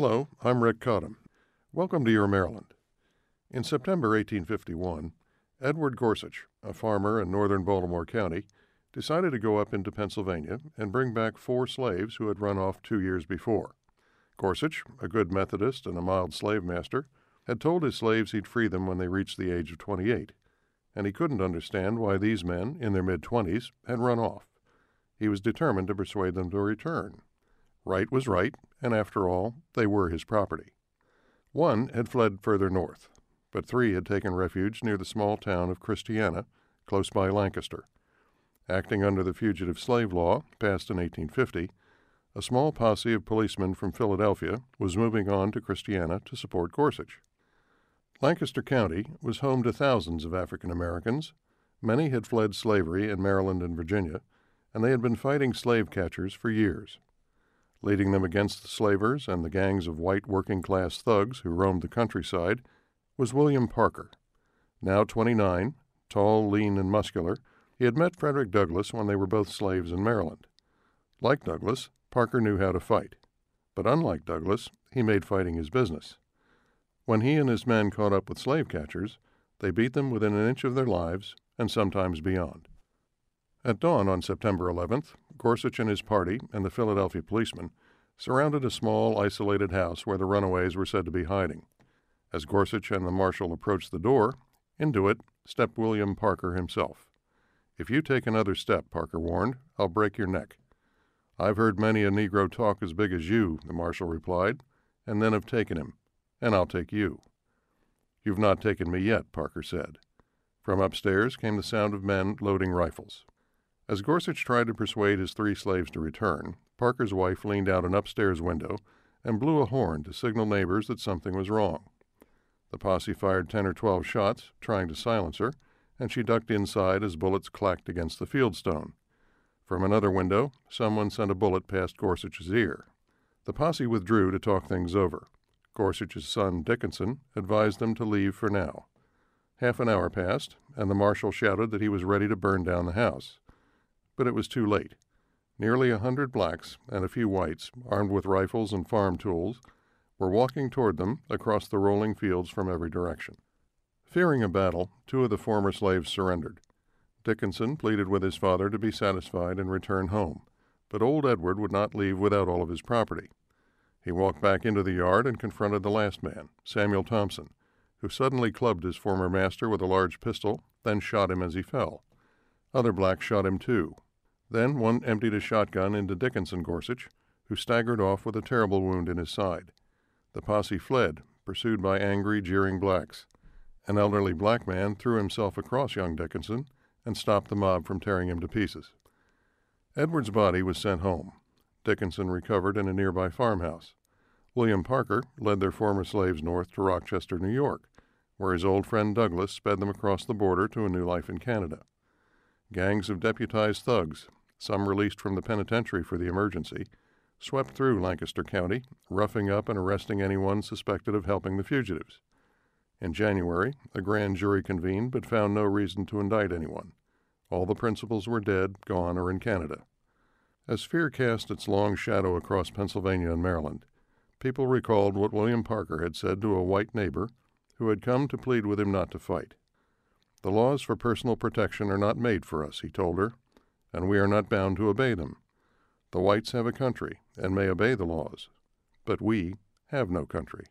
Hello, I'm Rick Cottam. Welcome to Your Maryland. In September 1851, Edward Gorsuch, a farmer in northern Baltimore County, decided to go up into Pennsylvania and bring back four slaves who had run off two years before. Gorsuch, a good Methodist and a mild slave master, had told his slaves he'd free them when they reached the age of 28, and he couldn't understand why these men, in their mid 20s, had run off. He was determined to persuade them to return. Right was right, and after all, they were his property. One had fled further north, but three had taken refuge near the small town of Christiana, close by Lancaster. Acting under the Fugitive Slave Law, passed in 1850, a small posse of policemen from Philadelphia was moving on to Christiana to support Gorsuch. Lancaster County was home to thousands of African Americans. Many had fled slavery in Maryland and Virginia, and they had been fighting slave catchers for years. Leading them against the slavers and the gangs of white working class thugs who roamed the countryside was William Parker. Now 29, tall, lean, and muscular, he had met Frederick Douglass when they were both slaves in Maryland. Like Douglass, Parker knew how to fight. But unlike Douglass, he made fighting his business. When he and his men caught up with slave catchers, they beat them within an inch of their lives and sometimes beyond. At dawn on September 11th, Gorsuch and his party and the Philadelphia policemen surrounded a small, isolated house where the runaways were said to be hiding. As Gorsuch and the marshal approached the door, into it stepped William Parker himself. If you take another step, Parker warned, I'll break your neck. I've heard many a Negro talk as big as you, the marshal replied, and then have taken him, and I'll take you. You've not taken me yet, Parker said. From upstairs came the sound of men loading rifles. As Gorsuch tried to persuade his three slaves to return, Parker's wife leaned out an upstairs window and blew a horn to signal neighbors that something was wrong. The posse fired ten or twelve shots, trying to silence her, and she ducked inside as bullets clacked against the fieldstone. From another window, someone sent a bullet past Gorsuch's ear. The posse withdrew to talk things over. Gorsuch's son, Dickinson, advised them to leave for now. Half an hour passed, and the marshal shouted that he was ready to burn down the house but it was too late. Nearly a hundred blacks and a few whites, armed with rifles and farm tools, were walking toward them across the rolling fields from every direction. Fearing a battle, two of the former slaves surrendered. Dickinson pleaded with his father to be satisfied and return home, but old Edward would not leave without all of his property. He walked back into the yard and confronted the last man, Samuel Thompson, who suddenly clubbed his former master with a large pistol, then shot him as he fell. Other blacks shot him too, then one emptied a shotgun into Dickinson Gorsuch, who staggered off with a terrible wound in his side. The posse fled, pursued by angry, jeering blacks. An elderly black man threw himself across young Dickinson and stopped the mob from tearing him to pieces. Edward's body was sent home. Dickinson recovered in a nearby farmhouse. William Parker led their former slaves north to Rochester, New York, where his old friend Douglass sped them across the border to a new life in Canada. Gangs of deputized thugs, some released from the penitentiary for the emergency, swept through Lancaster County, roughing up and arresting anyone suspected of helping the fugitives. In January, a grand jury convened but found no reason to indict anyone. All the principals were dead, gone, or in Canada. As fear cast its long shadow across Pennsylvania and Maryland, people recalled what William Parker had said to a white neighbor who had come to plead with him not to fight. The laws for personal protection are not made for us, he told her and we are not bound to obey them. The whites have a country and may obey the laws, but we have no country.